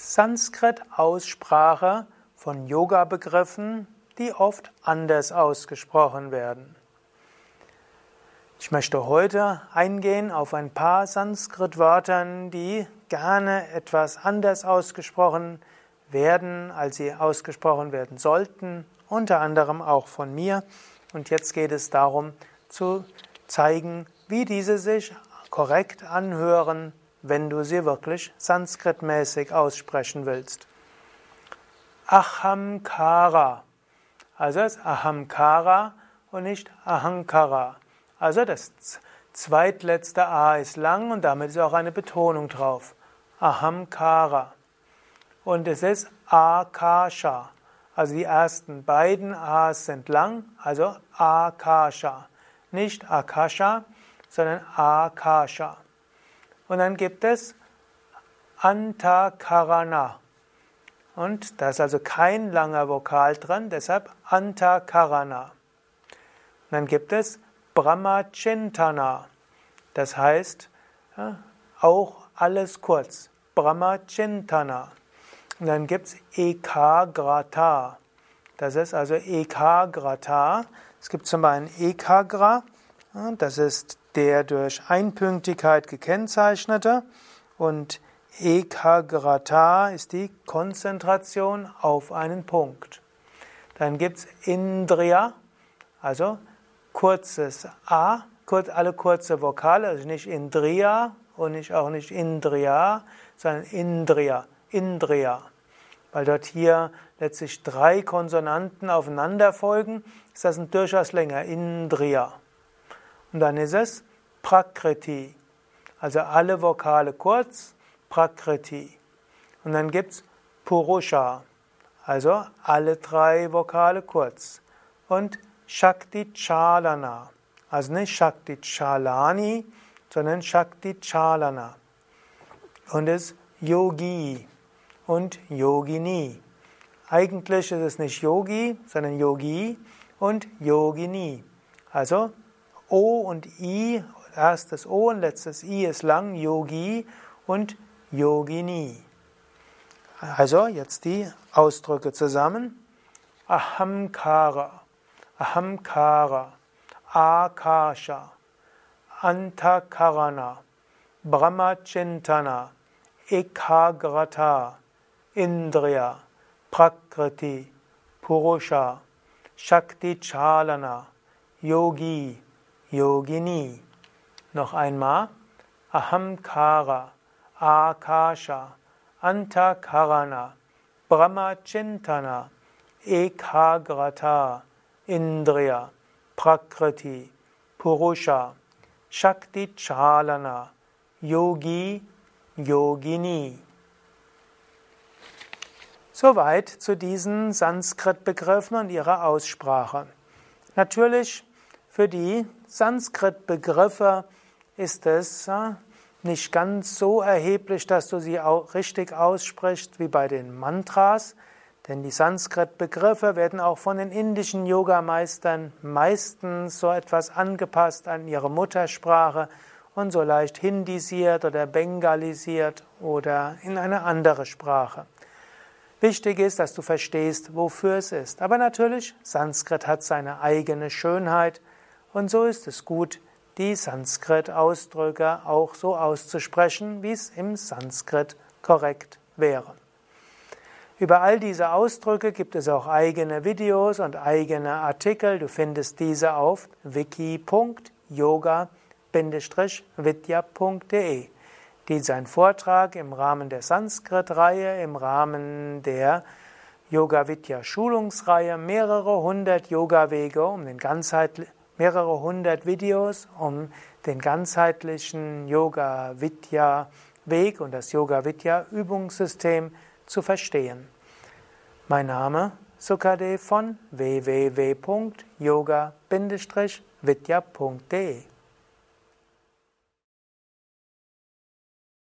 Sanskrit-Aussprache von Yoga-Begriffen, die oft anders ausgesprochen werden. Ich möchte heute eingehen auf ein paar Sanskrit-Wörter, die gerne etwas anders ausgesprochen werden, als sie ausgesprochen werden sollten, unter anderem auch von mir. Und jetzt geht es darum zu zeigen, wie diese sich korrekt anhören wenn du sie wirklich sanskritmäßig aussprechen willst. Ahamkara. Also es ist Ahamkara und nicht Ahankara. Also das zweitletzte A ist lang und damit ist auch eine Betonung drauf. Ahamkara. Und es ist Akasha. Also die ersten beiden A's sind lang, also Akasha. Nicht Akasha, sondern Akasha. Und dann gibt es Antakarana. Und da ist also kein langer Vokal drin, deshalb Antakarana. Und dann gibt es Brahmachintana. Das heißt, ja, auch alles kurz. Brahmachintana. Und dann gibt es Ekagrata. Das ist also Ekagrata. Es gibt zum Beispiel Ekagra. Das ist der durch Einpünktigkeit gekennzeichnete und Ekagrata ist die Konzentration auf einen Punkt. Dann gibt es Indriya, also kurzes A, alle kurze Vokale, also nicht Indriya und nicht, auch nicht Indriya, sondern Indriya, Indriya. Weil dort hier letztlich drei Konsonanten aufeinander folgen, ist das ein durchaus länger, Indriya. Und dann ist es Prakriti. Also alle Vokale kurz, Prakriti. Und dann gibt es Purusha. Also alle drei Vokale kurz. Und Shakti Chalana. Also nicht Shakti Chalani, sondern Shakti Chalana. Und es Yogi und Yogini. Eigentlich ist es nicht Yogi, sondern Yogi und Yogini. Also O und I Erstes O und letztes I ist lang, Yogi und Yogini. Also jetzt die Ausdrücke zusammen. Ahamkara, Ahamkara, Akasha, Antakarana, Brahmachintana, Ekagrata, Indriya, Prakriti, Purusha, Shakti Chalana, Yogi, Yogini. Noch einmal. Ahamkara, Akasha, Antakarana, Brahmachintana, Ekagrata, Indriya, Prakriti, Purusha, Shakti Chalana, Yogi, Yogini. Soweit zu diesen Sanskrit-Begriffen und ihrer Aussprache. Natürlich für die Sanskrit-Begriffe ist es nicht ganz so erheblich, dass du sie auch richtig aussprichst wie bei den Mantras, denn die Sanskrit-Begriffe werden auch von den indischen Yogameistern meistens so etwas angepasst an ihre Muttersprache und so leicht hindisiert oder bengalisiert oder in eine andere Sprache. Wichtig ist, dass du verstehst, wofür es ist. Aber natürlich, Sanskrit hat seine eigene Schönheit und so ist es gut, die Sanskrit-Ausdrücke auch so auszusprechen, wie es im Sanskrit korrekt wäre. Über all diese Ausdrücke gibt es auch eigene Videos und eigene Artikel. Du findest diese auf wiki.yoga-vidya.de. Dies ein Vortrag im Rahmen der Sanskrit-Reihe, im Rahmen der Yoga Vidya Schulungsreihe, mehrere hundert Yoga-Wege, um den ganzheitlichen mehrere hundert Videos, um den ganzheitlichen Yoga-Vidya-Weg und das Yoga-Vidya-Übungssystem zu verstehen. Mein Name Sukade von www.yoga-vidya.de